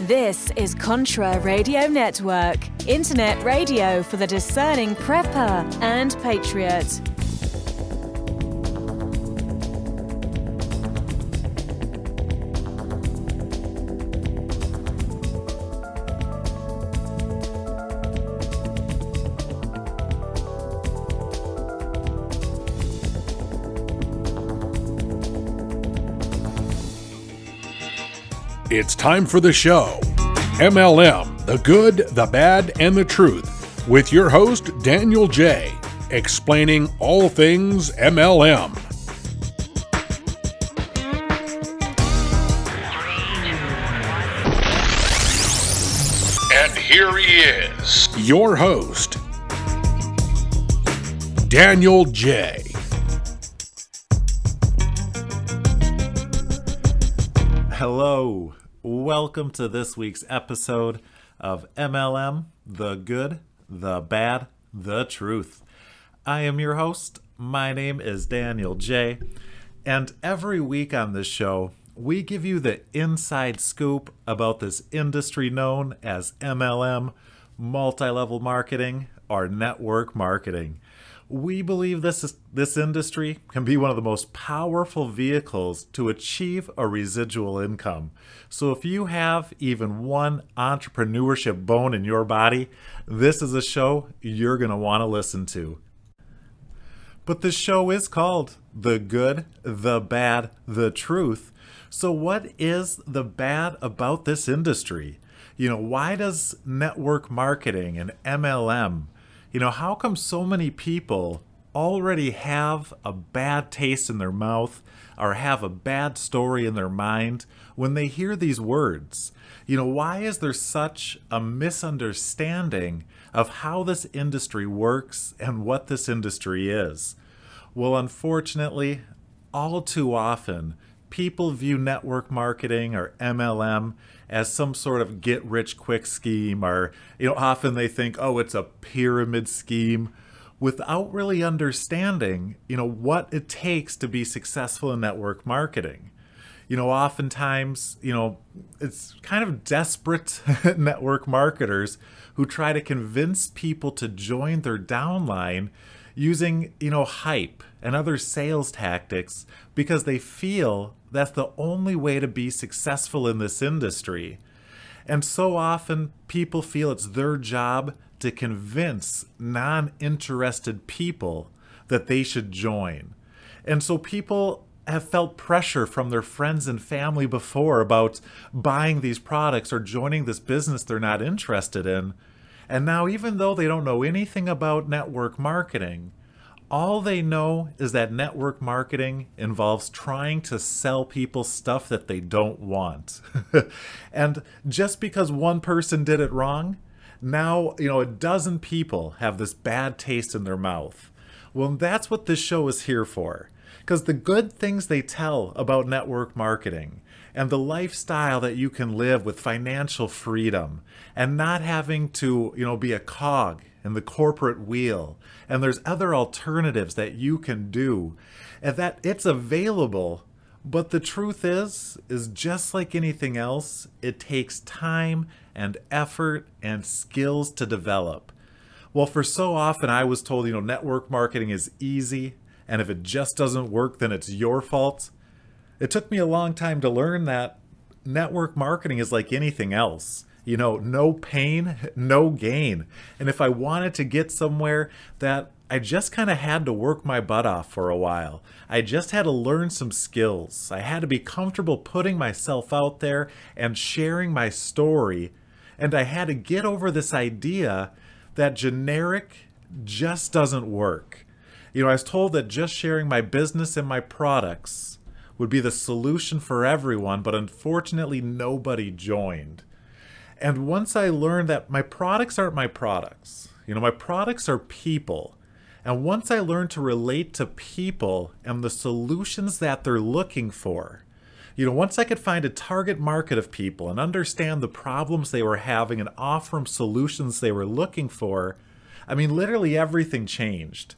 This is Contra Radio Network, internet radio for the discerning prepper and patriot. It's time for the show MLM, the good, the bad, and the truth, with your host, Daniel Jay., explaining all things MLM. And here he is, your host, Daniel Jay. Hello, welcome to this week's episode of MLM The Good, the Bad, the Truth. I am your host. My name is Daniel Jay. And every week on this show, we give you the inside scoop about this industry known as MLM, multi level marketing, or network marketing. We believe this is, this industry can be one of the most powerful vehicles to achieve a residual income. So if you have even one entrepreneurship bone in your body, this is a show you're going to want to listen to. But the show is called The Good, the Bad, the Truth. So what is the bad about this industry? You know, why does network marketing and MLM you know, how come so many people already have a bad taste in their mouth or have a bad story in their mind when they hear these words? You know, why is there such a misunderstanding of how this industry works and what this industry is? Well, unfortunately, all too often, people view network marketing or MLM as some sort of get rich quick scheme, or, you know, often they think, oh, it's a pyramid scheme without really understanding, you know, what it takes to be successful in network marketing. You know, oftentimes, you know, it's kind of desperate network marketers who try to convince people to join their downline using, you know, hype and other sales tactics because they feel that's the only way to be successful in this industry. And so often people feel it's their job to convince non interested people that they should join. And so people have felt pressure from their friends and family before about buying these products or joining this business they're not interested in. And now, even though they don't know anything about network marketing, all they know is that network marketing involves trying to sell people stuff that they don't want. and just because one person did it wrong, now, you know, a dozen people have this bad taste in their mouth. Well, that's what this show is here for. Because the good things they tell about network marketing and the lifestyle that you can live with financial freedom and not having to, you know, be a cog in the corporate wheel. And there's other alternatives that you can do and that it's available. But the truth is, is just like anything else, it takes time and effort and skills to develop. Well, for so often I was told, you know, network marketing is easy, and if it just doesn't work, then it's your fault. It took me a long time to learn that network marketing is like anything else. You know, no pain, no gain. And if I wanted to get somewhere that I just kind of had to work my butt off for a while. I just had to learn some skills. I had to be comfortable putting myself out there and sharing my story. And I had to get over this idea that generic just doesn't work. You know, I was told that just sharing my business and my products would be the solution for everyone, but unfortunately, nobody joined. And once I learned that my products aren't my products, you know, my products are people. And once I learned to relate to people and the solutions that they're looking for, you know, once I could find a target market of people and understand the problems they were having and offer them solutions they were looking for, I mean, literally everything changed.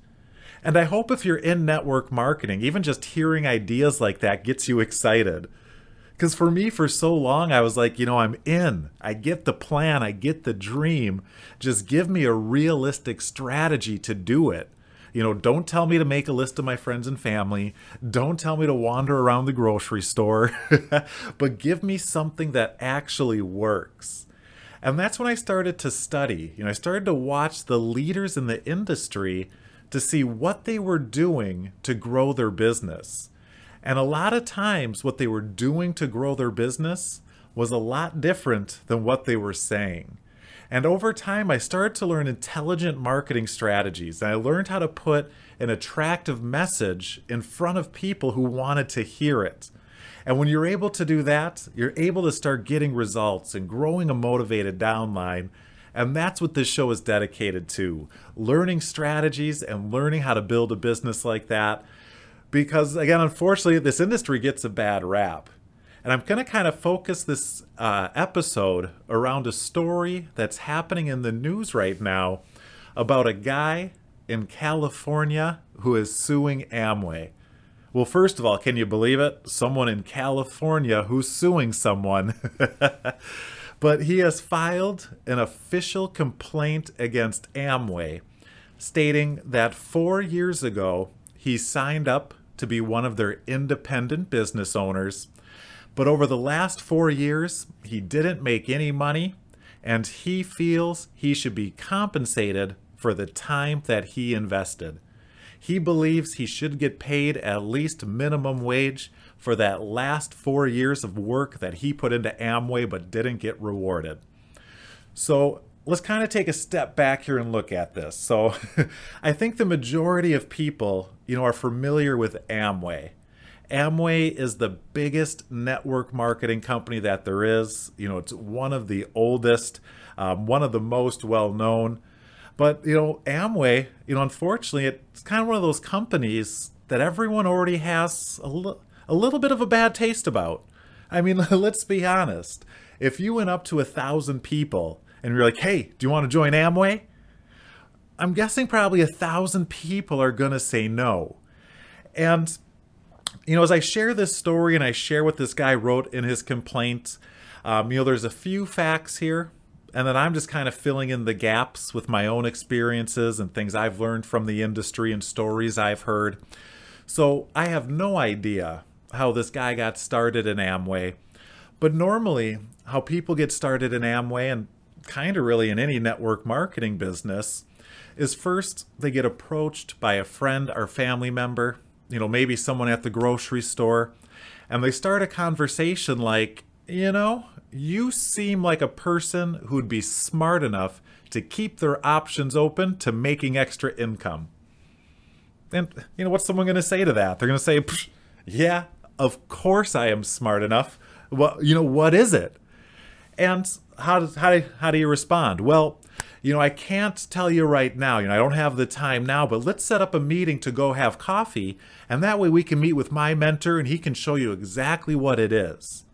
And I hope if you're in network marketing, even just hearing ideas like that gets you excited. Because for me, for so long, I was like, you know, I'm in. I get the plan, I get the dream. Just give me a realistic strategy to do it. You know, don't tell me to make a list of my friends and family. Don't tell me to wander around the grocery store, but give me something that actually works. And that's when I started to study. You know, I started to watch the leaders in the industry to see what they were doing to grow their business. And a lot of times, what they were doing to grow their business was a lot different than what they were saying. And over time, I started to learn intelligent marketing strategies. And I learned how to put an attractive message in front of people who wanted to hear it. And when you're able to do that, you're able to start getting results and growing a motivated downline. And that's what this show is dedicated to learning strategies and learning how to build a business like that. Because, again, unfortunately, this industry gets a bad rap. And I'm going to kind of focus this uh, episode around a story that's happening in the news right now about a guy in California who is suing Amway. Well, first of all, can you believe it? Someone in California who's suing someone. but he has filed an official complaint against Amway, stating that four years ago he signed up to be one of their independent business owners. But over the last four years, he didn't make any money, and he feels he should be compensated for the time that he invested. He believes he should get paid at least minimum wage for that last four years of work that he put into Amway but didn't get rewarded. So let's kind of take a step back here and look at this. So I think the majority of people, you know, are familiar with Amway. Amway is the biggest network marketing company that there is. You know, it's one of the oldest, um, one of the most well known. But you know, Amway, you know, unfortunately, it's kind of one of those companies that everyone already has a, li- a little bit of a bad taste about. I mean, let's be honest. If you went up to a thousand people and you're like, "Hey, do you want to join Amway?" I'm guessing probably a thousand people are gonna say no. And you know, as I share this story and I share what this guy wrote in his complaint, um, you know, there's a few facts here and then I'm just kind of filling in the gaps with my own experiences and things I've learned from the industry and stories I've heard. So I have no idea how this guy got started in Amway. But normally, how people get started in Amway and kind of really in any network marketing business is first they get approached by a friend or family member, you know, maybe someone at the grocery store, and they start a conversation like, you know, you seem like a person who'd be smart enough to keep their options open to making extra income. And, you know, what's someone going to say to that? They're going to say, yeah, of course I am smart enough. Well, you know, what is it? And how, does, how, how do you respond? Well, you know, I can't tell you right now. You know, I don't have the time now, but let's set up a meeting to go have coffee. And that way we can meet with my mentor and he can show you exactly what it is.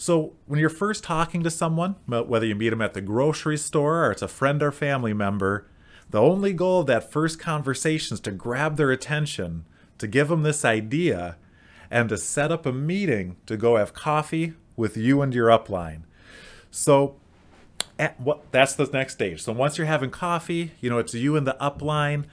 So when you're first talking to someone, whether you meet them at the grocery store or it's a friend or family member, the only goal of that first conversation is to grab their attention, to give them this idea, and to set up a meeting to go have coffee with you and your upline. So what that's the next stage. So once you're having coffee, you know, it's you and the upline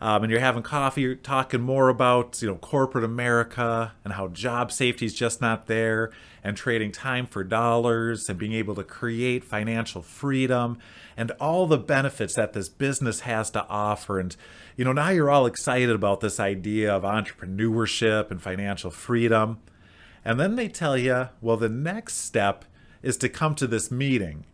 um, and you're having coffee, you're talking more about you know corporate America and how job safety is just not there, and trading time for dollars, and being able to create financial freedom, and all the benefits that this business has to offer. And you know now you're all excited about this idea of entrepreneurship and financial freedom, and then they tell you, well, the next step is to come to this meeting.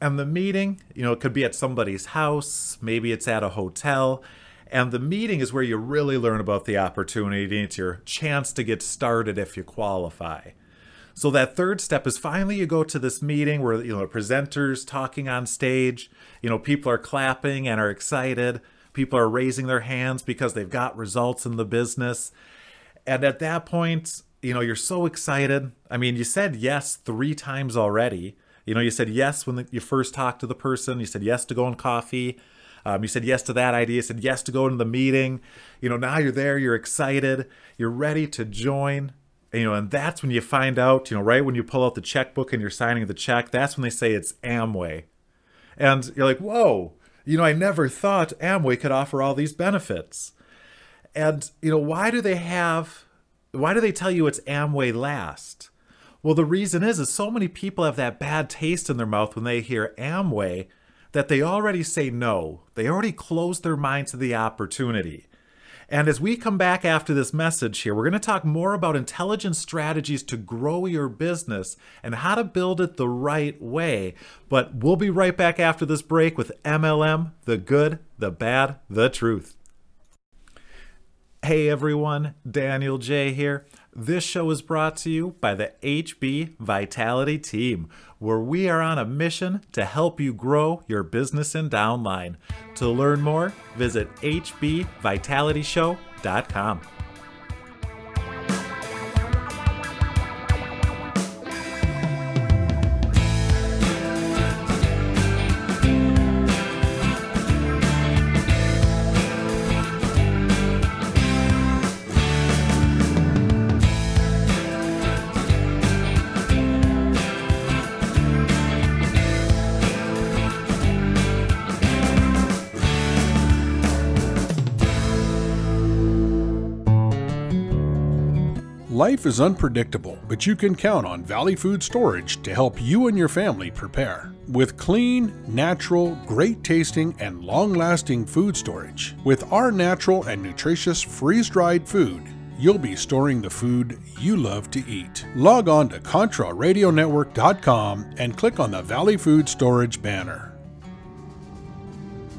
And the meeting, you know, it could be at somebody's house, maybe it's at a hotel, and the meeting is where you really learn about the opportunity. It's your chance to get started if you qualify. So that third step is finally you go to this meeting where you know presenters talking on stage, you know people are clapping and are excited, people are raising their hands because they've got results in the business. And at that point, you know, you're so excited. I mean, you said yes 3 times already. You know, you said yes when you first talked to the person, you said yes to go on coffee, um, you said yes to that idea, you said yes to going to the meeting. You know, now you're there, you're excited, you're ready to join, you know, and that's when you find out, you know, right when you pull out the checkbook and you're signing the check, that's when they say it's Amway. And you're like, whoa, you know, I never thought Amway could offer all these benefits. And, you know, why do they have, why do they tell you it's Amway last? Well, the reason is, is so many people have that bad taste in their mouth when they hear Amway that they already say no. They already close their mind to the opportunity. And as we come back after this message here, we're going to talk more about intelligent strategies to grow your business and how to build it the right way. But we'll be right back after this break with MLM the good, the bad, the truth. Hey everyone, Daniel Jay here. This show is brought to you by the HB Vitality Team, where we are on a mission to help you grow your business in downline. To learn more, visit hbvitalityshow.com. Life is unpredictable, but you can count on Valley Food Storage to help you and your family prepare. With clean, natural, great tasting, and long lasting food storage, with our natural and nutritious freeze dried food, you'll be storing the food you love to eat. Log on to ContraRadioNetwork.com and click on the Valley Food Storage banner.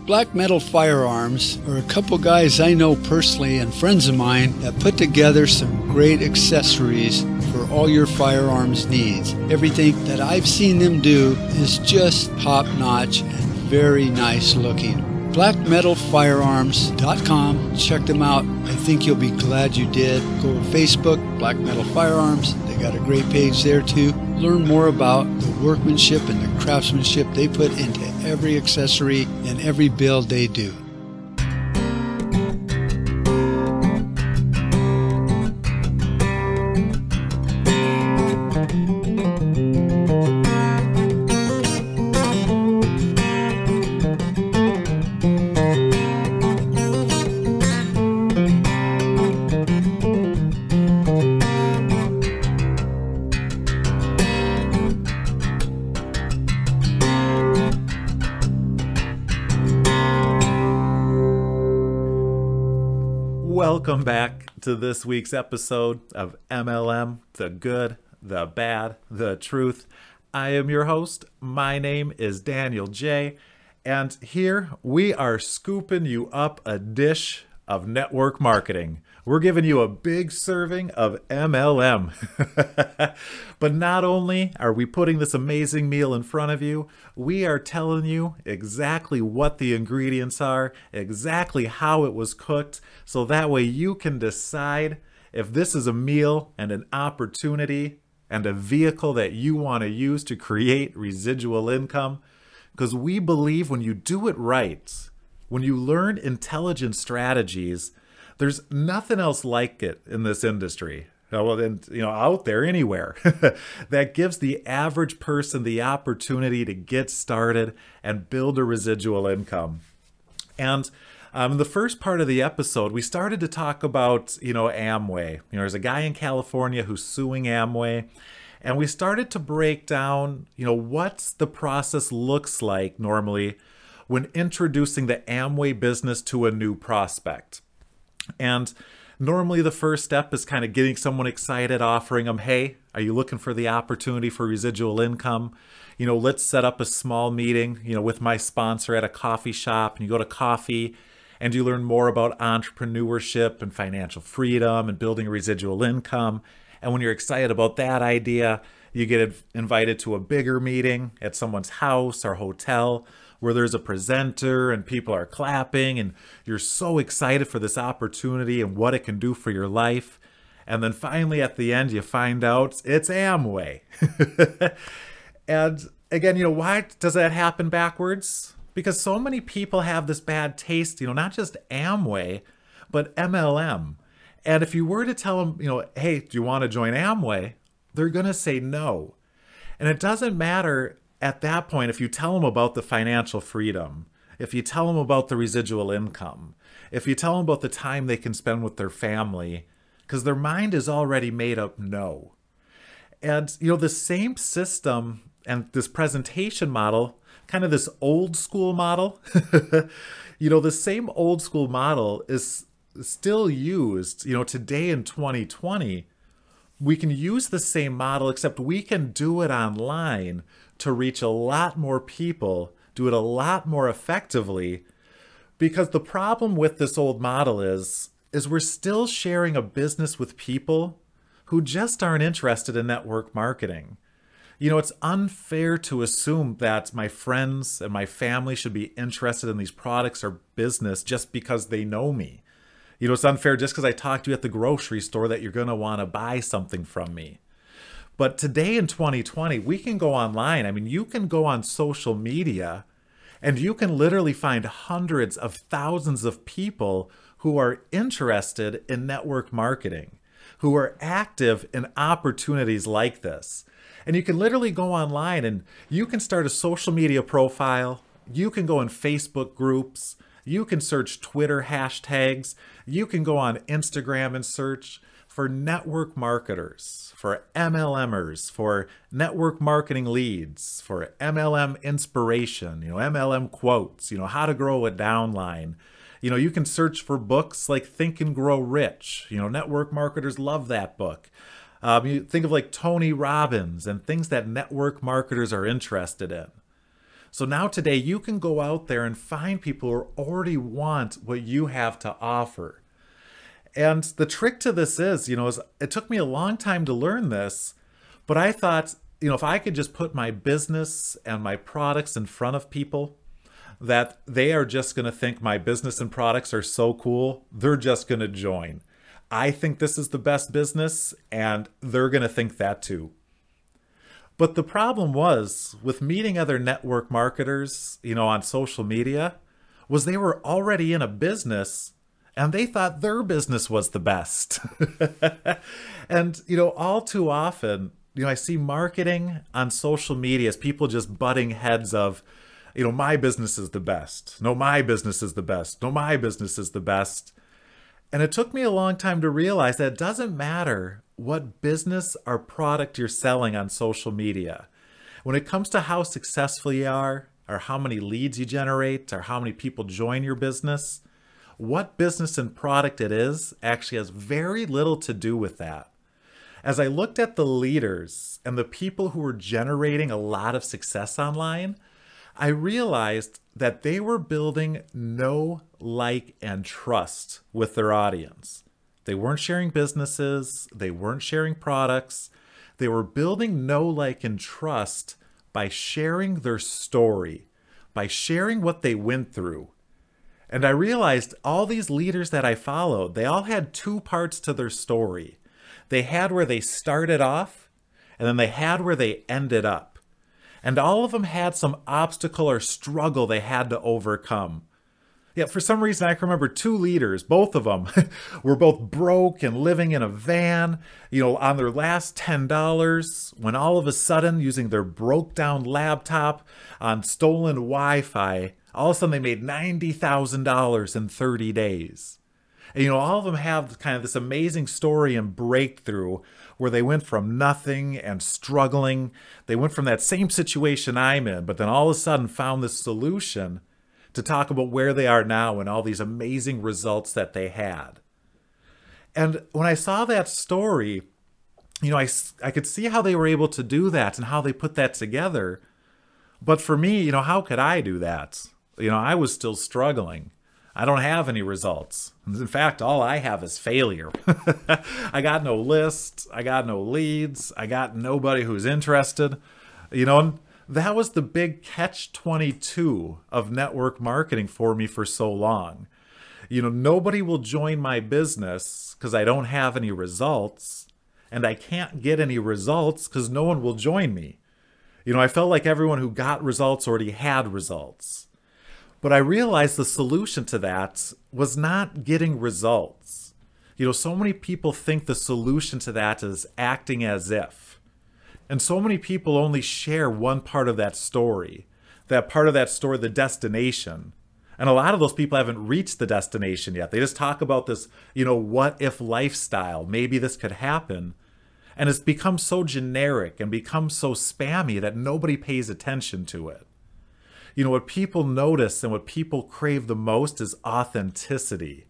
Black Metal Firearms are a couple guys I know personally and friends of mine that put together some great accessories for all your firearms needs. Everything that I've seen them do is just top notch and very nice looking. BlackMetalFirearms.com. Check them out. I think you'll be glad you did. Go to Facebook, Black Metal Firearms. They got a great page there too. Learn more about the workmanship and the craftsmanship they put into every accessory and every build they do. To this week's episode of MLM The Good, the Bad, the Truth. I am your host. My name is Daniel Jay. And here we are scooping you up a dish of network marketing. We're giving you a big serving of MLM. but not only are we putting this amazing meal in front of you, we are telling you exactly what the ingredients are, exactly how it was cooked, so that way you can decide if this is a meal and an opportunity and a vehicle that you want to use to create residual income. Because we believe when you do it right, when you learn intelligent strategies, there's nothing else like it in this industry. Uh, well, and you know, out there anywhere that gives the average person the opportunity to get started and build a residual income. And um, the first part of the episode, we started to talk about, you know, Amway. You know, there's a guy in California who's suing Amway. And we started to break down, you know, what the process looks like normally when introducing the Amway business to a new prospect. And normally the first step is kind of getting someone excited, offering them, hey, are you looking for the opportunity for residual income? You know, let's set up a small meeting, you know, with my sponsor at a coffee shop and you go to coffee and you learn more about entrepreneurship and financial freedom and building residual income. And when you're excited about that idea, you get invited to a bigger meeting at someone's house or hotel where there's a presenter and people are clapping and you're so excited for this opportunity and what it can do for your life. And then finally at the end, you find out it's Amway. and again, you know, why does that happen backwards? Because so many people have this bad taste, you know, not just Amway, but MLM. And if you were to tell them, you know, hey, do you want to join Amway? They're going to say no. And it doesn't matter at that point if you tell them about the financial freedom, if you tell them about the residual income, if you tell them about the time they can spend with their family, because their mind is already made up no. And, you know, the same system and this presentation model, kind of this old school model, you know, the same old school model is still used, you know, today in 2020, we can use the same model, except we can do it online to reach a lot more people, do it a lot more effectively. Because the problem with this old model is, is we're still sharing a business with people who just aren't interested in network marketing. You know, it's unfair to assume that my friends and my family should be interested in these products or business just because they know me. You know, it's unfair just because I talked to you at the grocery store that you're going to want to buy something from me. But today in 2020, we can go online. I mean, you can go on social media and you can literally find hundreds of thousands of people who are interested in network marketing, who are active in opportunities like this. And you can literally go online and you can start a social media profile. You can go in Facebook groups. You can search Twitter hashtags. You can go on Instagram and search for network marketers, for MLMers, for network marketing leads, for MLM inspiration, you know, MLM quotes, you know, how to grow a downline. You know, you can search for books like Think and Grow Rich. You know, network marketers love that book. Um, you think of like Tony Robbins and things that network marketers are interested in. So now today you can go out there and find people who already want what you have to offer. And the trick to this is, you know, is it took me a long time to learn this, but I thought, you know, if I could just put my business and my products in front of people, that they are just going to think my business and products are so cool, they're just going to join. I think this is the best business, and they're going to think that too. But the problem was with meeting other network marketers, you know, on social media, was they were already in a business and they thought their business was the best. and, you know, all too often, you know, I see marketing on social media as people just butting heads of, you know, my business is the best. No, my business is the best. No, my business is the best. And it took me a long time to realize that it doesn't matter what business or product you're selling on social media. When it comes to how successful you are, or how many leads you generate, or how many people join your business, what business and product it is actually has very little to do with that. As I looked at the leaders and the people who were generating a lot of success online, I realized that they were building know, like, and trust with their audience. They weren't sharing businesses, they weren't sharing products. They were building know, like, and trust by sharing their story, by sharing what they went through. And I realized all these leaders that I followed, they all had two parts to their story. They had where they started off, and then they had where they ended up. And all of them had some obstacle or struggle they had to overcome. Yet for some reason, I can remember two leaders, both of them were both broke and living in a van, you know, on their last $10, when all of a sudden, using their broke down laptop on stolen Wi Fi, all of a sudden they made $90,000 in 30 days. And, you know, all of them have kind of this amazing story and breakthrough where they went from nothing and struggling. They went from that same situation I'm in, but then all of a sudden found this solution to talk about where they are now and all these amazing results that they had. And when I saw that story, you know, I, I could see how they were able to do that and how they put that together. But for me, you know, how could I do that? You know, I was still struggling. I don't have any results. In fact, all I have is failure. I got no list. I got no leads. I got nobody who's interested. You know, that was the big catch 22 of network marketing for me for so long. You know, nobody will join my business because I don't have any results, and I can't get any results because no one will join me. You know, I felt like everyone who got results already had results. But I realized the solution to that was not getting results. You know, so many people think the solution to that is acting as if. And so many people only share one part of that story, that part of that story, the destination. And a lot of those people haven't reached the destination yet. They just talk about this, you know, what if lifestyle. Maybe this could happen. And it's become so generic and become so spammy that nobody pays attention to it. You know, what people notice and what people crave the most is authenticity.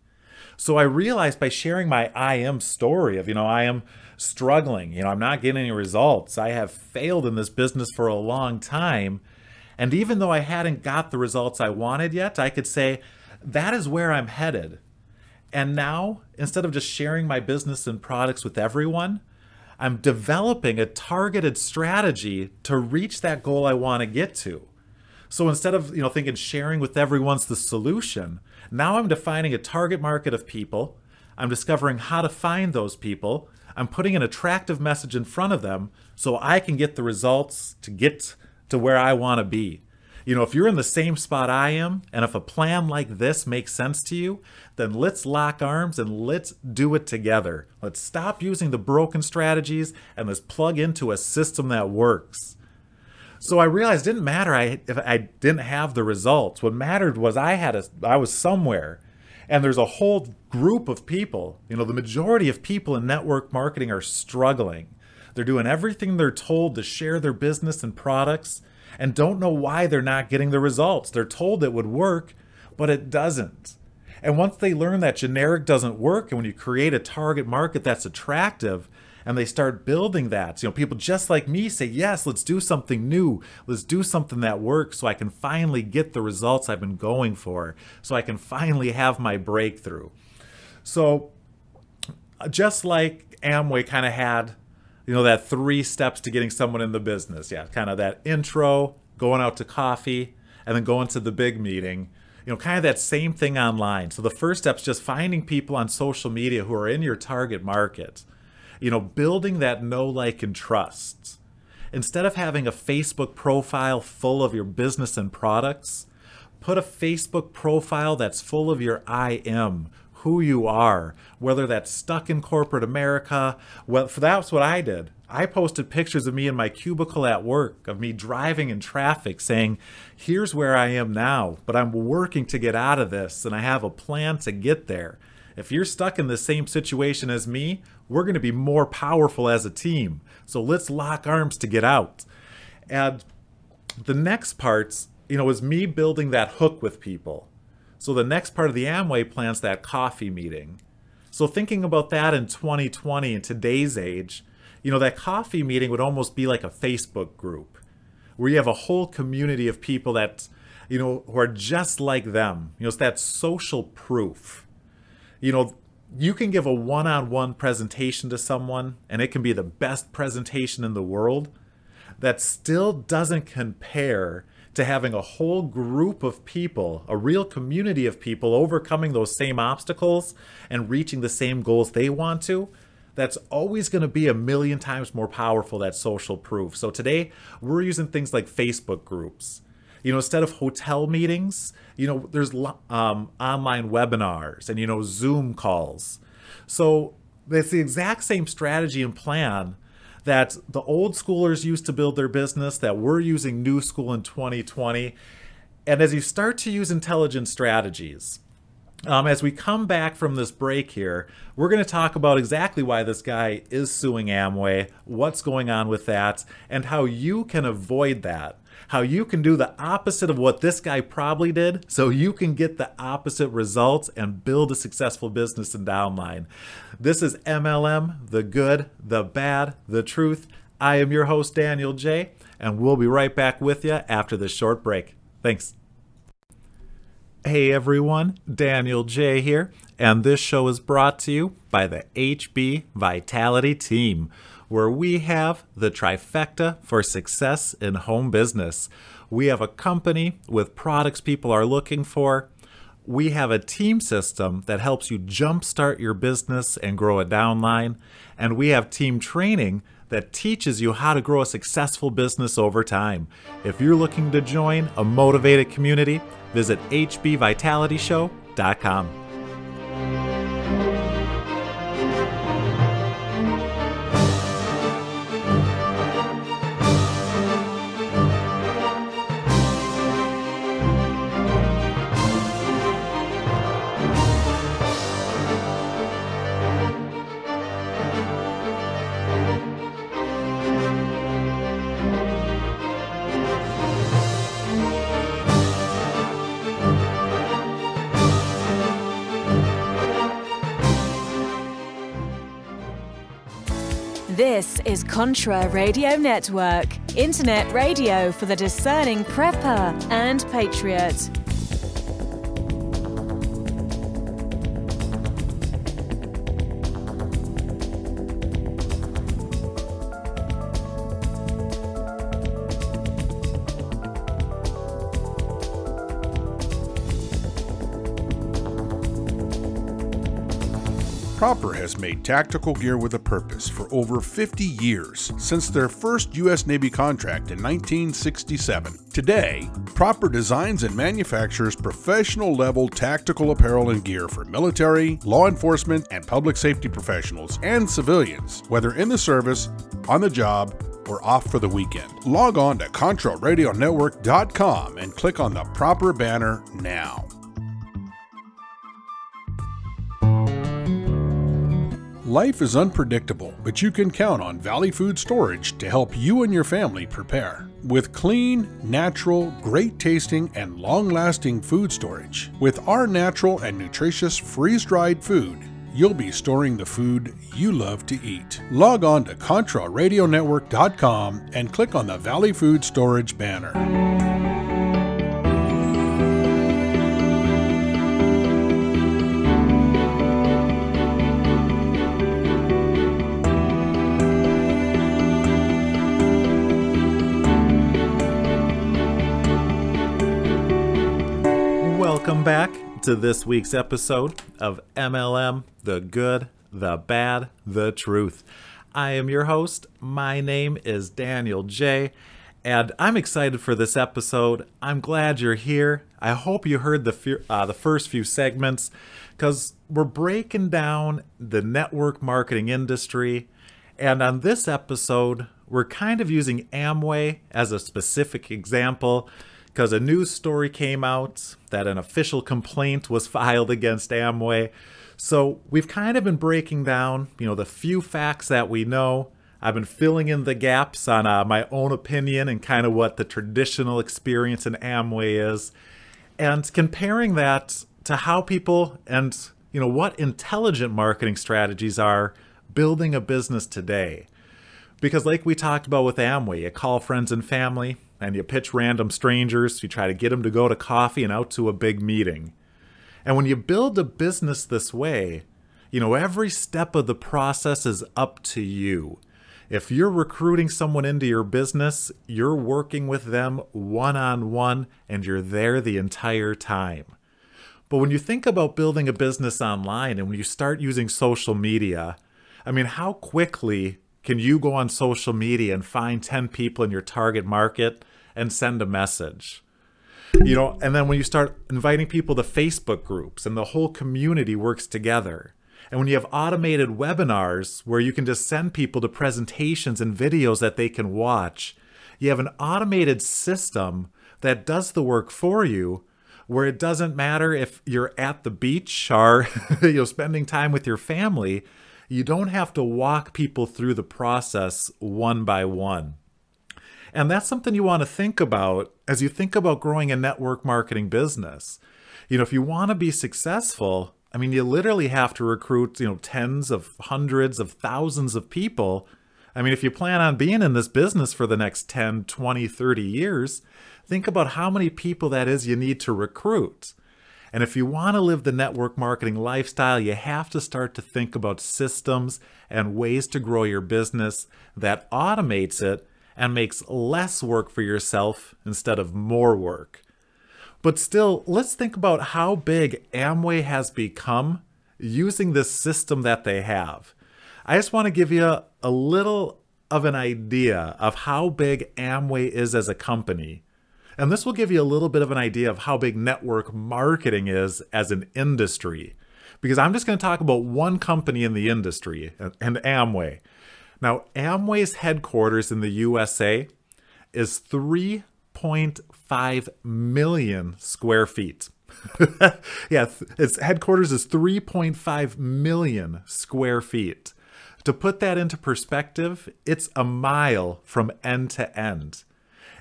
So I realized by sharing my I am story of, you know, I am struggling, you know, I'm not getting any results. I have failed in this business for a long time and even though I hadn't got the results I wanted yet, I could say, that is where I'm headed. And now, instead of just sharing my business and products with everyone, I'm developing a targeted strategy to reach that goal I want to get to. So instead of, you know, thinking sharing with everyone's the solution, now I'm defining a target market of people. I'm discovering how to find those people. I'm putting an attractive message in front of them so I can get the results to get to where I want to be. You know, if you're in the same spot I am, and if a plan like this makes sense to you, then let's lock arms and let's do it together. Let's stop using the broken strategies and let's plug into a system that works. So I realized it didn't matter I, if I didn't have the results. What mattered was I had a, I was somewhere. And there's a whole group of people. You know, the majority of people in network marketing are struggling. They're doing everything they're told to share their business and products and don't know why they're not getting the results. They're told it would work, but it doesn't. And once they learn that generic doesn't work, and when you create a target market that's attractive, and they start building that, you know, people just like me say, yes, let's do something new. Let's do something that works so I can finally get the results I've been going for, so I can finally have my breakthrough. So, uh, just like Amway kind of had you know that three steps to getting someone in the business. Yeah kind of that intro going out to coffee and then going to the big meeting. You know kind of that same thing online. So the first step is just finding people on social media who are in your target market you know building that know like and trust instead of having a facebook profile full of your business and products put a facebook profile that's full of your i am who you are, whether that's stuck in corporate America. Well, that's what I did. I posted pictures of me in my cubicle at work, of me driving in traffic, saying, Here's where I am now, but I'm working to get out of this, and I have a plan to get there. If you're stuck in the same situation as me, we're going to be more powerful as a team. So let's lock arms to get out. And the next parts, you know, is me building that hook with people. So the next part of the Amway plan's that coffee meeting. So thinking about that in 2020 in today's age, you know, that coffee meeting would almost be like a Facebook group where you have a whole community of people that, you know, who are just like them. You know, it's that social proof. You know, you can give a one on one presentation to someone, and it can be the best presentation in the world. That still doesn't compare to having a whole group of people, a real community of people overcoming those same obstacles and reaching the same goals they want to, that's always going to be a million times more powerful, that social proof. So today, we're using things like Facebook groups. You know, instead of hotel meetings, you know, there's um, online webinars and, you know, Zoom calls. So it's the exact same strategy and plan that the old schoolers used to build their business, that we're using new school in 2020. And as you start to use intelligent strategies, um, as we come back from this break here, we're going to talk about exactly why this guy is suing Amway, what's going on with that, and how you can avoid that how you can do the opposite of what this guy probably did so you can get the opposite results and build a successful business and downline. This is MLM, the good, the bad, the truth. I am your host, Daniel Jay., and we'll be right back with you after this short break. Thanks. Hey everyone, Daniel Jay here, and this show is brought to you by the HB Vitality Team where we have the trifecta for success in home business. We have a company with products people are looking for. We have a team system that helps you jumpstart your business and grow a downline. And we have team training that teaches you how to grow a successful business over time. If you're looking to join a motivated community, visit hbvitalityshow.com. is Contra Radio Network, internet radio for the discerning prepper and patriot. Made tactical gear with a purpose for over 50 years, since their first U.S. Navy contract in 1967. Today, Propper designs and manufactures professional level tactical apparel and gear for military, law enforcement, and public safety professionals and civilians, whether in the service, on the job, or off for the weekend. Log on to ContraRadioNetwork.com and click on the Propper banner now. Life is unpredictable, but you can count on Valley Food Storage to help you and your family prepare. With clean, natural, great tasting, and long lasting food storage, with our natural and nutritious freeze dried food, you'll be storing the food you love to eat. Log on to ContraRadioNetwork.com and click on the Valley Food Storage banner. To this week's episode of MLM The Good, the Bad, the Truth. I am your host. My name is Daniel Jay. And I'm excited for this episode. I'm glad you're here. I hope you heard the uh, the first few segments because we're breaking down the network marketing industry. And on this episode, we're kind of using Amway as a specific example because a news story came out that an official complaint was filed against Amway. So we've kind of been breaking down, you know, the few facts that we know. I've been filling in the gaps on uh, my own opinion and kind of what the traditional experience in Amway is, and comparing that to how people and you know what intelligent marketing strategies are building a business today. Because, like we talked about with Amway, you call friends and family, and you pitch random strangers. You try to get them to go to coffee and out to a big meeting. And when you build a business this way, you know, every step of the process is up to you. If you're recruiting someone into your business, you're working with them one on one and you're there the entire time. But when you think about building a business online and when you start using social media, I mean, how quickly can you go on social media and find 10 people in your target market and send a message? You know, and then when you start inviting people to Facebook groups and the whole community works together. And when you have automated webinars where you can just send people to presentations and videos that they can watch, you have an automated system that does the work for you where it doesn't matter if you're at the beach or you know spending time with your family you don't have to walk people through the process one by one. And that's something you want to think about as you think about growing a network marketing business. You know, if you want to be successful, I mean, you literally have to recruit, you know, tens of hundreds of thousands of people. I mean, if you plan on being in this business for the next 10, 20, 30 years, think about how many people that is you need to recruit. And if you want to live the network marketing lifestyle, you have to start to think about systems and ways to grow your business that automates it and makes less work for yourself instead of more work. But still, let's think about how big Amway has become using this system that they have. I just want to give you a, little of an idea of how big Amway is as a company and this will give you a little bit of an idea of how big network marketing is as an industry. Because I'm just going to talk about one company in the industry, and Amway. Now, Amway's headquarters in the USA is 3.5 million square feet. yeah, its headquarters is 3.5 million square feet. To put that into perspective, it's a mile from end to end.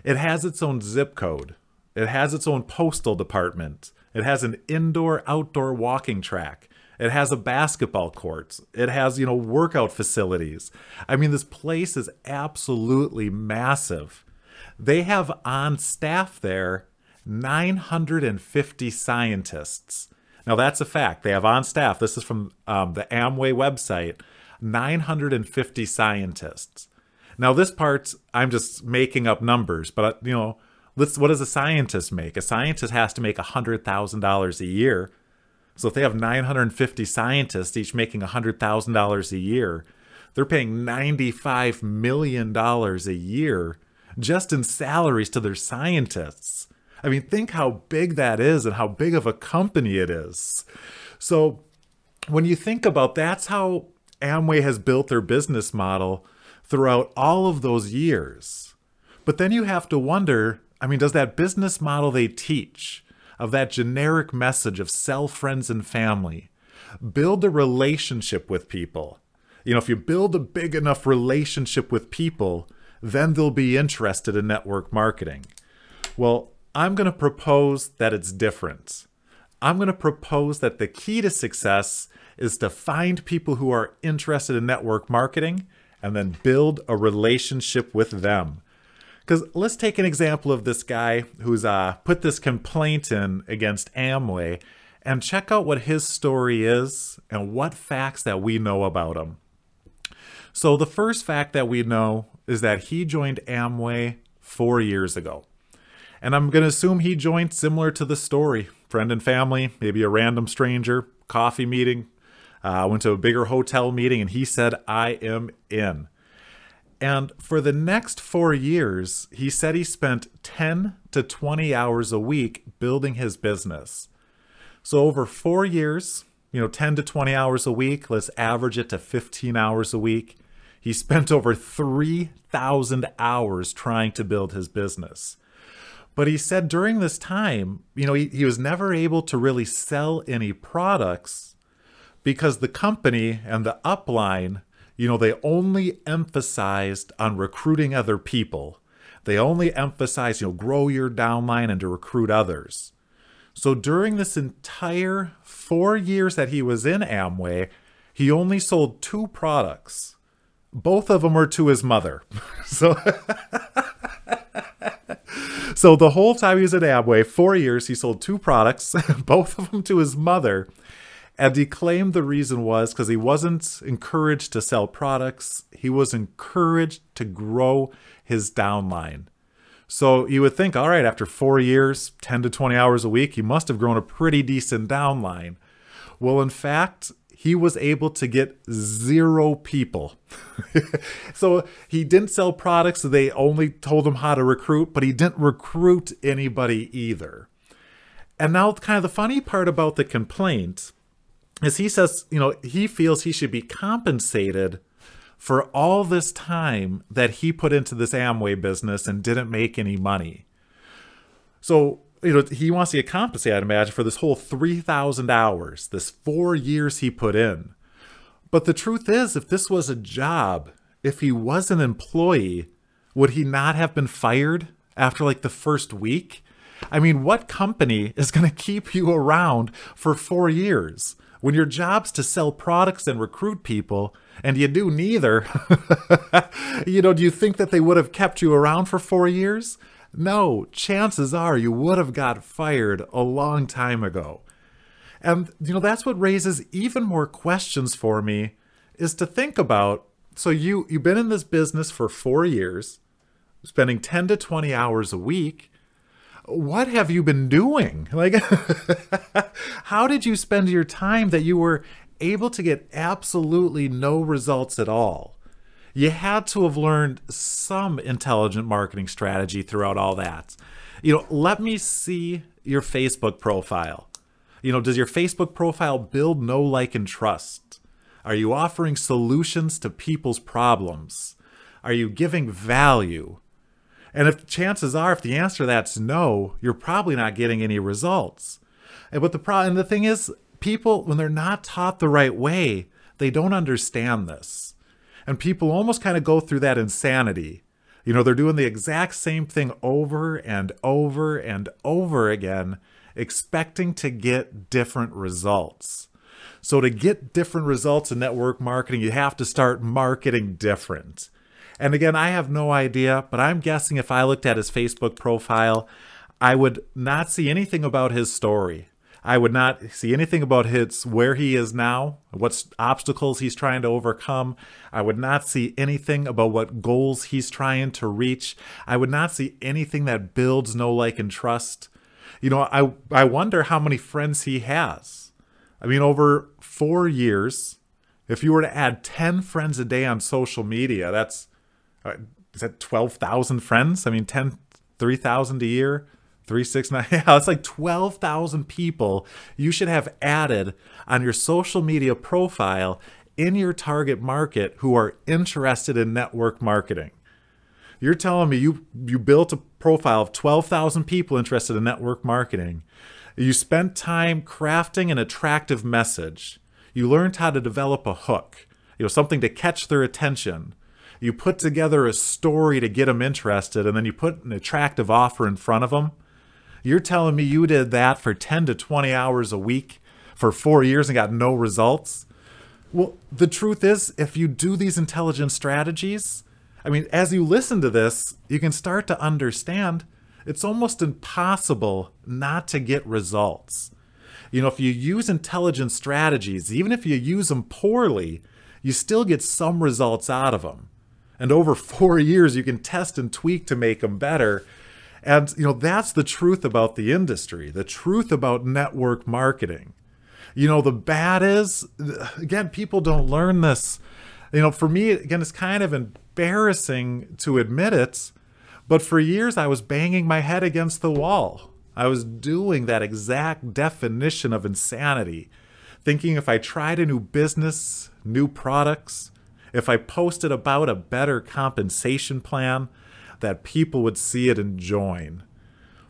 It has its own zip code. It has its own postal department. It has an indoor outdoor walking track. It has a basketball court. It has, you know, workout facilities. I mean, this place is absolutely massive. They have on staff there 950 scientists. Now, that's a fact. They have on staff, this is from um, the Amway website, 950 scientists. Now, this part, I'm just making up numbers, but, you know, let's, what does a scientist make? A scientist has to make $100,000 a year. So if they have 950 scientists, each making $100,000 a year, they're paying $95 million a year just in salaries to their scientists. I mean, think how big that is and how big of a company it is. So when you think about that's how Amway has built their business model throughout all of those years. But then you have to wonder I mean, does that business model they teach of that generic message of sell friends and family, build a relationship with people? You know, if you build a big enough relationship with people, then they'll be interested in network marketing. Well, I'm going to propose that it's different. I'm going to propose that the key to success is to find people who are interested in network marketing and then build a relationship with them. Because let's take an example of this guy who's uh, put this complaint in against Amway and check out what his story is and what facts that we know about him. So, the first fact that we know is that he joined Amway four years ago. And I'm going to assume he joined similar to the story friend and family, maybe a random stranger, coffee meeting, uh, went to a bigger hotel meeting, and he said, I am in. And for the next four years, he said he spent 10 to 20 hours a week building his business. So over four years, you know, 10 to 20 hours a week, let's average it to 15 hours a week. He spent over 3,000 hours trying to build his business. But he said during this time, you know, he, he was never able to really sell any products because the company and the upline you know, they only emphasized on recruiting other people. They only emphasized, you know, grow your downline and to recruit others. So during this entire four years that he was in Amway, he only sold two products. Both of them were to his mother. so, so the whole time he was at Amway, four years, he sold two products, both of them to his mother. And he claimed the reason was because he wasn't encouraged to sell products, he was encouraged to grow his downline. So you would think, all right, after four years, 10 to 20 hours a week, he must have grown a pretty decent downline. Well, in fact, he was able to get zero people. so he didn't sell products, so they only told him how to recruit, but he didn't recruit anybody either. And now, kind of the funny part about the complaint is he says, you know, he feels he should be compensated for all this time that he put into this Amway business and didn't make any money. So, you know, he wants to get compensated, I'd imagine, for this whole 3,000 hours, this four years he put in. But the truth is, if this was a job, if he was an employee, would he not have been fired after like the first week? I mean, what company is going to keep you around for four years? When your job's to sell products and recruit people and you do neither you know do you think that they would have kept you around for 4 years? No chances are you would have got fired a long time ago. And you know that's what raises even more questions for me is to think about so you you've been in this business for 4 years spending 10 to 20 hours a week what have you been doing? Like, how did you spend your time that you were able to get absolutely no results at all? You had to have learned some intelligent marketing strategy throughout all that. You know, let me see your Facebook profile. You know, does your Facebook profile build no like, and trust? Are you offering solutions to people's problems? Are you giving value? And if chances are, if the answer that's no, you're probably not getting any results. And but the problem, the thing is, people when they're not taught the right way, they don't understand this, and people almost kind of go through that insanity. You know, they're doing the exact same thing over and over and over again, expecting to get different results. So, to get different results in network marketing, you have to start marketing different. And again, I have no idea, but I'm guessing if I looked at his Facebook profile, I would not see anything about his story. I would not see anything about his where he is now, what obstacles he's trying to overcome. I would not see anything about what goals he's trying to reach. I would not see anything that builds know like and trust. You know, I I wonder how many friends he has. I mean, over 4 years, if you were to add 10 friends a day on social media, that's Uh, is that 12,000 friends? I mean, 10 3,000 a year. Three six nine. Yeah, it's like twelve thousand people you should have added on your social media profile in your target market who are interested in network marketing. You're telling me you you built a profile of twelve thousand people interested in network marketing. You spent time crafting an attractive message. You learned how to develop a hook, you know, something to catch their attention. You put together a story to get them interested, and then you put an attractive offer in front of them you're telling me you did that for 10 to 20 hours a week for four years and got no results? Well, the truth is, if you do these intelligent strategies, I mean, as you listen to this, you can start to understand it's almost impossible not to get results. You know, if you use intelligent strategies, even if you use them poorly, you still get some results out of them. And over four years, you can test and tweak to make them better. And you know, that's the truth about the industry, the truth about network marketing. You know, the bad is again, people don't learn this. You know, for me, again, it's kind of embarrassing to admit it, but for years I was banging my head against the wall. I was doing that exact definition of insanity, thinking if I tried a new business, new products, if I posted about a better compensation plan, that people would see it and join.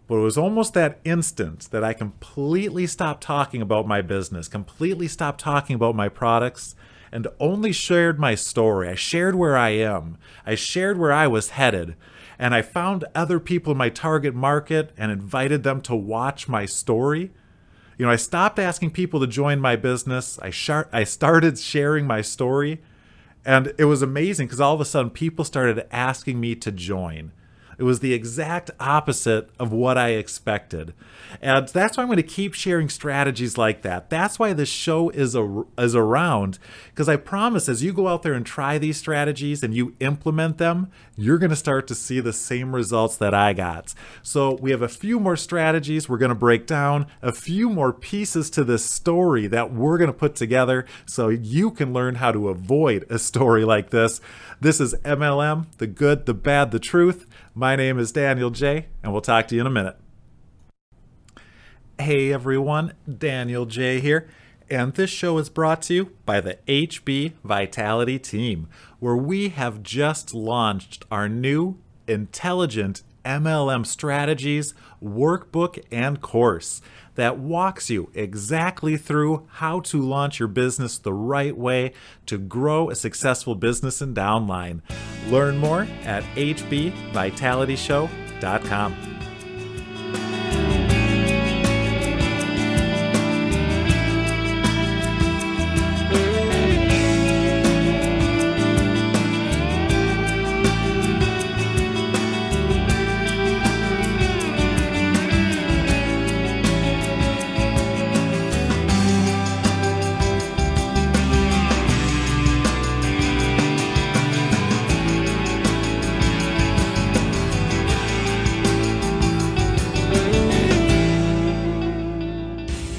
But it was almost that instant that I completely stopped talking about my business, completely stopped talking about my products, and only shared my story. I shared where I am, I shared where I was headed, and I found other people in my target market and invited them to watch my story. You know, I stopped asking people to join my business. I, I started sharing my story and it was amazing because all of a sudden people started asking me to join. It was the exact opposite of what I expected. And that's why I'm going to keep sharing strategies like that. That's why this show is a, is around because I promise as you go out there and try these strategies and you implement them, you're going to start to see the same results that I got. So, we have a few more strategies we're going to break down, a few more pieces to this story that we're going to put together so you can learn how to avoid a story like this. This is MLM, the good, the bad, the truth. My name is Daniel Jay, and we'll talk to you in a minute. Hey everyone, Daniel Jay here, and this show is brought to you by the HB Vitality team, where we have just launched our new intelligent MLM strategies workbook and course that walks you exactly through how to launch your business the right way to grow a successful business and downline. Learn more at hbvitalityshow.com.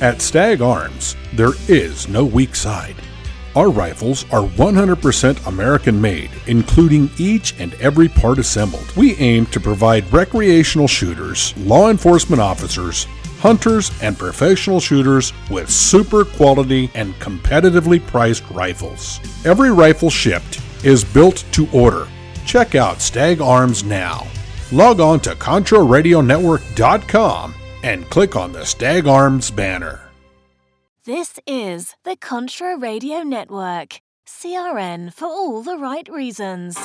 At Stag Arms, there is no weak side. Our rifles are 100% American made, including each and every part assembled. We aim to provide recreational shooters, law enforcement officers, hunters, and professional shooters with super quality and competitively priced rifles. Every rifle shipped is built to order. Check out Stag Arms now. Log on to ContraRadioNetwork.com and click on the Stag Arms banner. This is the Contra Radio Network, CRN for all the right reasons.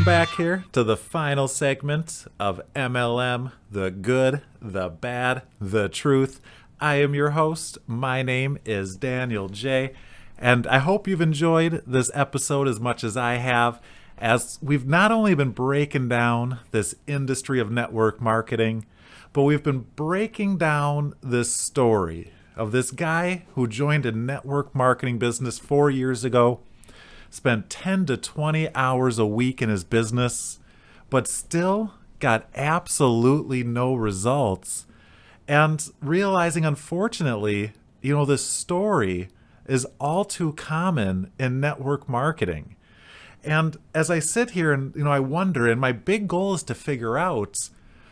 Welcome back here to the final segment of MLM The Good, the Bad, the Truth. I am your host. My name is Daniel Jay. And I hope you've enjoyed this episode as much as I have, as we've not only been breaking down this industry of network marketing, but we've been breaking down this story of this guy who joined a network marketing business four years ago, spent 10 to 20 hours a week in his business, but still got absolutely no results. And realizing, unfortunately, you know, this story is all too common in network marketing. And as I sit here and, you know, I wonder, and my big goal is to figure out,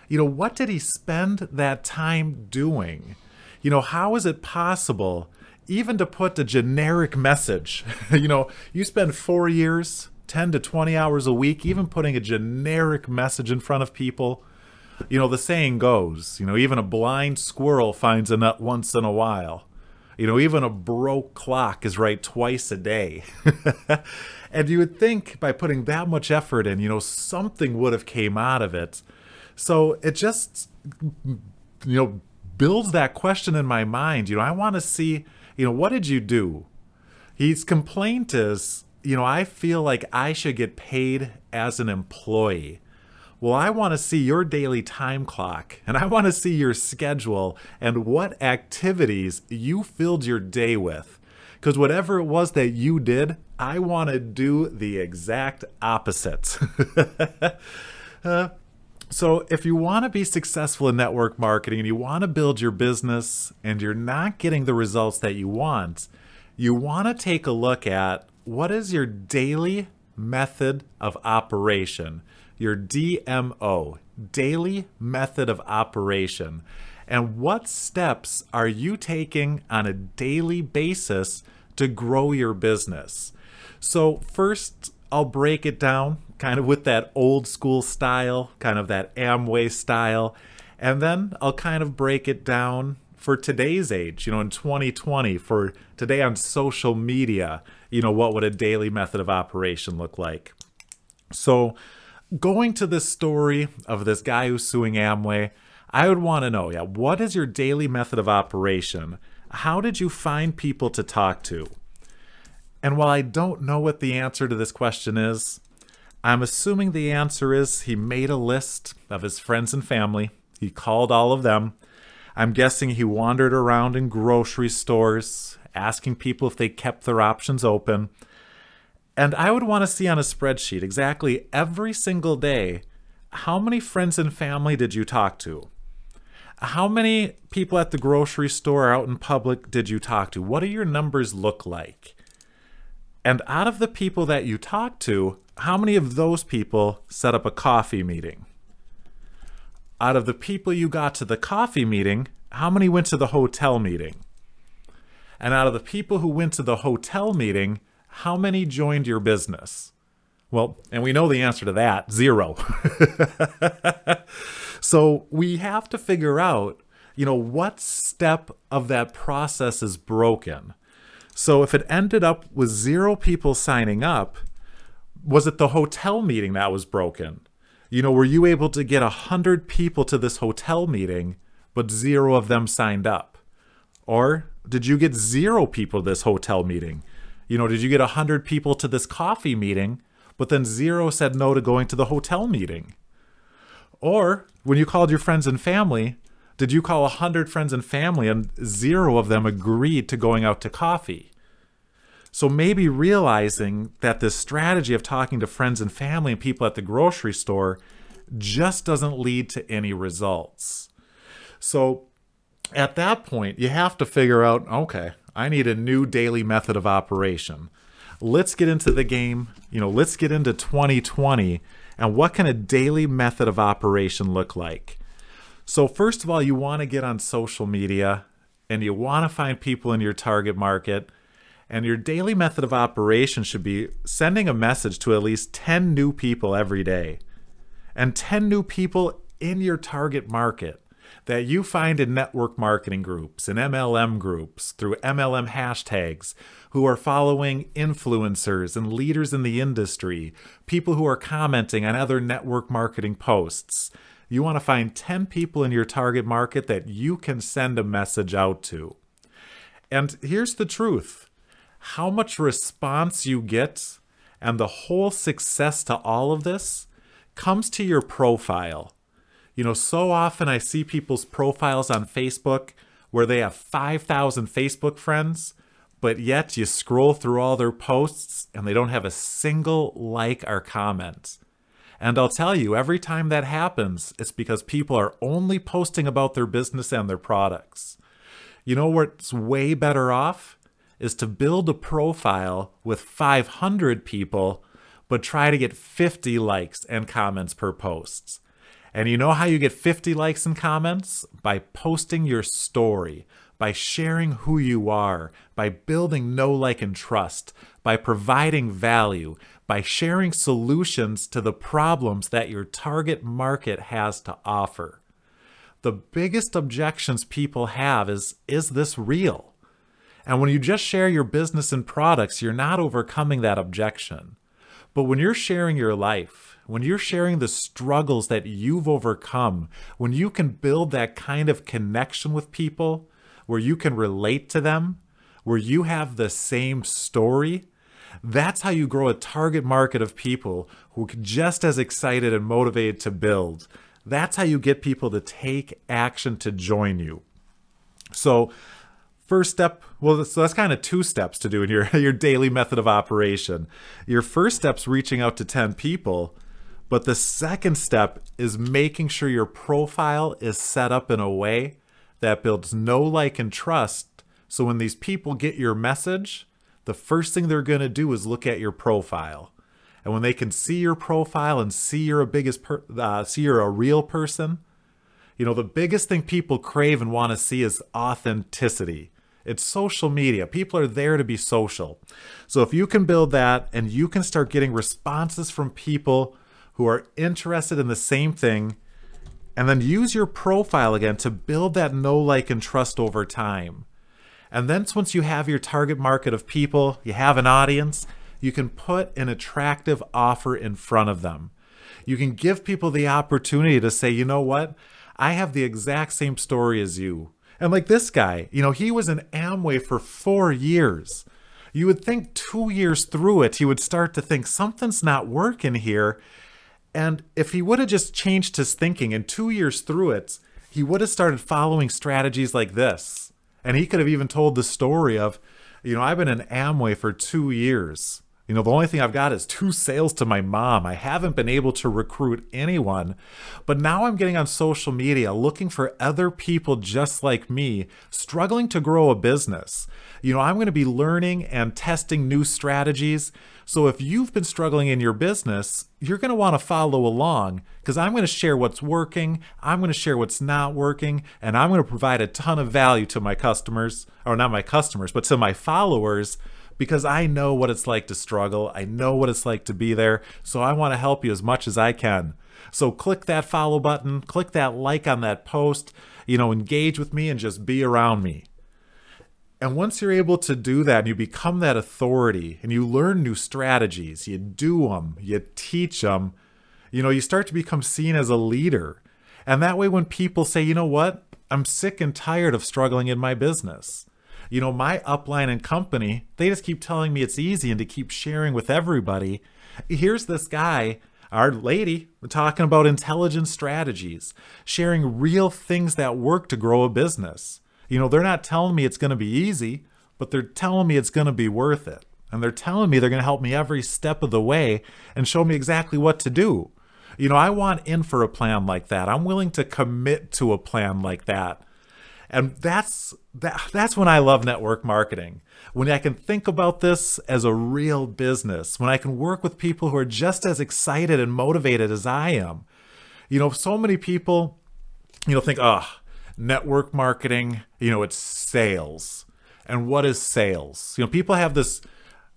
you know, what did he spend that time doing? You know, how is it possible even to put a generic message? you know, you spend four years, 10 to 20 hours a week, even putting a generic message in front of people. You know, the saying goes, you know, even a blind squirrel finds a nut once in a while. You know, even a broke clock is right twice a day. and you would think by putting that much effort in, you know, something would have came out of it. So it just, you know, builds that question in my mind. You know, I want to see, you know, what did you do? His complaint is, you know, I feel like I should get paid as an employee. Well, I want to see your daily time clock and I want to see your schedule and what activities you filled your day with. Because whatever it was that you did, I want to do the exact opposite. uh, so, if you want to be successful in network marketing and you want to build your business and you're not getting the results that you want, you want to take a look at what is your daily method of operation your DMO, daily method of operation, and what steps are you taking on a daily basis to grow your business. So, first, I'll break it down kind of with that old school style, kind of that Amway style, and then I'll kind of break it down for today's age, you know, in 2020, for today on social media, you know, what would a daily method of operation look like? So, going to this story of this guy who's suing Amway, I would want to know, yeah, what is your daily method of operation? How did you find people to talk to? And while I don't know what the answer to this question is, I'm assuming the answer is he made a list of his friends and family. He called all of them. I'm guessing he wandered around in grocery stores, asking people if they kept their options open. And I would want to see on a spreadsheet exactly every single day how many friends and family did you talk to? How many people at the grocery store out in public did you talk to? What do your numbers look like? And out of the people that you talked to, how many of those people set up a coffee meeting? Out of the people you got to the coffee meeting, how many went to the hotel meeting? And out of the people who went to the hotel meeting, how many joined your business? Well, and we know the answer to that zero. so we have to figure out, you know, what step of that process is broken. So if it ended up with zero people signing up, was it the hotel meeting that was broken? You know, were you able to get a hundred people to this hotel meeting, but zero of them signed up? Or did you get zero people to this hotel meeting? You know, did you get 100 people to this coffee meeting, but then zero said no to going to the hotel meeting? Or when you called your friends and family, did you call 100 friends and family and zero of them agreed to going out to coffee? So maybe realizing that this strategy of talking to friends and family and people at the grocery store just doesn't lead to any results. So at that point, you have to figure out okay, I need a new daily method of operation. Let's get into the game. You know, let's get into 2020 and what can a daily method of operation look like? So, first of all, you want to get on social media and you want to find people in your target market. And your daily method of operation should be sending a message to at least 10 new people every day and 10 new people in your target market. that you find in network marketing groups, in MLM groups, through MLM hashtags, who are following influencers and leaders in the industry, people who are commenting on other network marketing posts. You want to find 10 people in your target market that you can send a message out to. And here's the truth how much response you get and the whole success to all of this comes to your profile. You know, so often I see people's profiles on Facebook where they have 5,000 Facebook friends, but yet you scroll through all their posts and they don't have a single like or comment. And I'll tell you, every time that happens, it's because people are only posting about their business and their products. You know what's way better off? Is to build a profile with 500 people, but try to get 50 likes and comments per post. And you know how you get 50 likes and comments? By posting your story, by sharing who you are, by building know, like, and trust, by providing value, by sharing solutions to the problems that your target market has to offer. The biggest objections people have is is this real? And when you just share your business and products, you're not overcoming that objection. But when you're sharing your life, when you're sharing the struggles that you've overcome, when you can build that kind of connection with people, where you can relate to them, where you have the same story, that's how you grow a target market of people who are just as excited and motivated to build. That's how you get people to take action to join you. So, first step, well, so that's kind of two steps to do in your, your daily method of operation. Your first step's reaching out to 10 people, but the second step is making sure your profile is set up in a way that builds know, like, and trust. So when these people get your message, the first thing they're going to do is look at your profile. And when they can see your profile and see you're a biggest per- uh, see you're a real person, you know, the biggest thing people crave and want to see is authenticity. It's social media. People are there to be social. So if you can build that and you can start getting responses from people who are interested in the same thing, and then use your profile again to build that know, like, and trust over time. And then once you have your target market of people, you have an audience, you can put an attractive offer in front of them. You can give people the opportunity to say, you know what? I have the exact same story as you. And like this guy, you know, he was in Amway for four years. You would think two years through it, he would start to think something's not working here. And if he would have just changed his thinking and two years through it, he would have started following strategies like this. And he could have even told the story of, you know, I've been in Amway for two years. You know, the only thing I've got is two sales to my mom. I haven't been able to recruit anyone. But now I'm getting on social media looking for other people just like me, struggling to grow a business. You know, I'm going to be learning and testing new strategies. So if you've been struggling in your business, you're going to want to follow along because I'm going to share what's working, I'm going to share what's not working, and I'm going to provide a ton of value to my customers, or not my customers, but to my followers because I know what it's like to struggle. I know what it's like to be there. So I want to help you as much as I can. So click that follow button, click that like on that post, you know, engage with me and just be around me. And once you're able to do that and you become that authority and you learn new strategies, you do them, you teach them, you know, you start to become seen as a leader. And that way, when people say, you know what, I'm sick and tired of struggling in my business you know, my upline and company, they just keep telling me it's easy and to keep sharing with everybody. Here's this guy, our lady, talking about intelligent strategies, sharing real things that work to grow a business. You know, they're not telling me it's going to be easy, but they're telling me it's going to be worth it. And they're telling me they're going to help me every step of the way and show me exactly what to do. You know, I want in for a plan like that. I'm willing to commit to a plan like that and that's that, that's when I love network marketing. When I can think about this as a real business, when I can work with people who are just as excited and motivated as I am. You know, so many people, you know, think, oh, network marketing, you know, it's sales. And what is sales? You know, people have this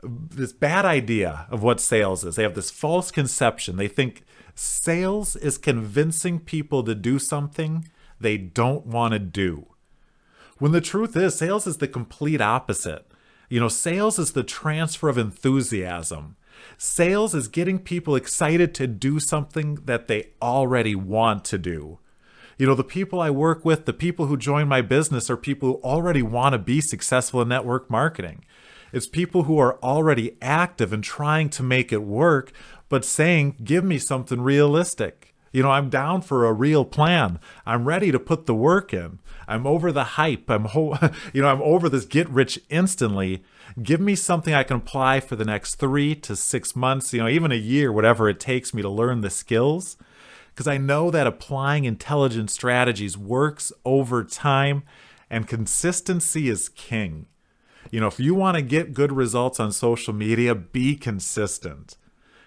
this bad idea of what sales is. They have this false conception. They think sales is convincing people to do something they don't want to do. When the truth is, sales is the complete opposite. You know, sales is the transfer of enthusiasm. Sales is getting people excited to do something that they already want to do. You know, the people I work with, the people who join my business are people who already want to be successful in network marketing. It's people who are already active and trying to make it work, but saying, give me something realistic. You know, I'm down for a real plan. I'm ready to put the work in. I'm over the hype. I'm ho- you know, I'm over this get rich instantly. Give me something I can apply for the next 3 to 6 months, you know, even a year, whatever it takes me to learn the skills because I know that applying intelligent strategies works over time and consistency is king. You know, if you want to get good results on social media, be consistent.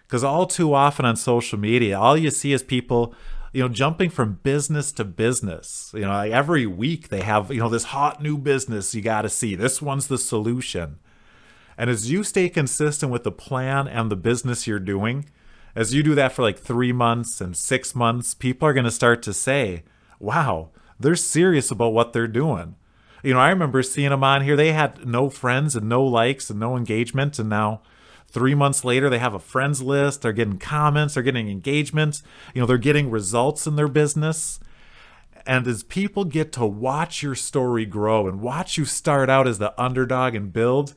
Because all too often on social media, all you see is people, you know, jumping from business to business. You know, every week they have, you know, this hot new business you got to see. This one's the solution. And as you stay consistent with the plan and the business you're doing, as you do that for like three months and six months, people are going to start to say, wow, they're serious about what they're doing. You know, I remember seeing them on here. They had no friends and no likes and no engagement. And now, three months later, they have a friends list. They're getting comments, they're getting engagements. You know, they're getting results in their business. And as people get to watch your story grow and watch you start out as the underdog and build,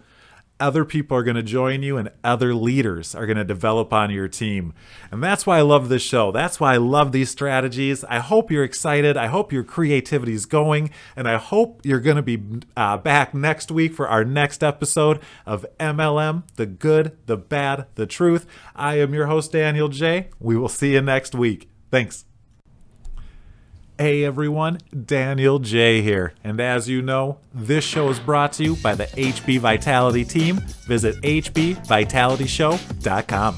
other people are going to join you and other leaders are going to develop on your team. And that's why I love this show. That's why I love these strategies. I hope you're excited. I hope your creativity is going. And I hope you're going to be uh, back next week for our next episode of MLM The Good, the Bad, the Truth. I am your host, Daniel Jay. We will see you next week. Thanks. Hey everyone, Daniel Jay here. And as you know, this show is brought to you by the HB Vitality team. Visit hbvitalityshow.com.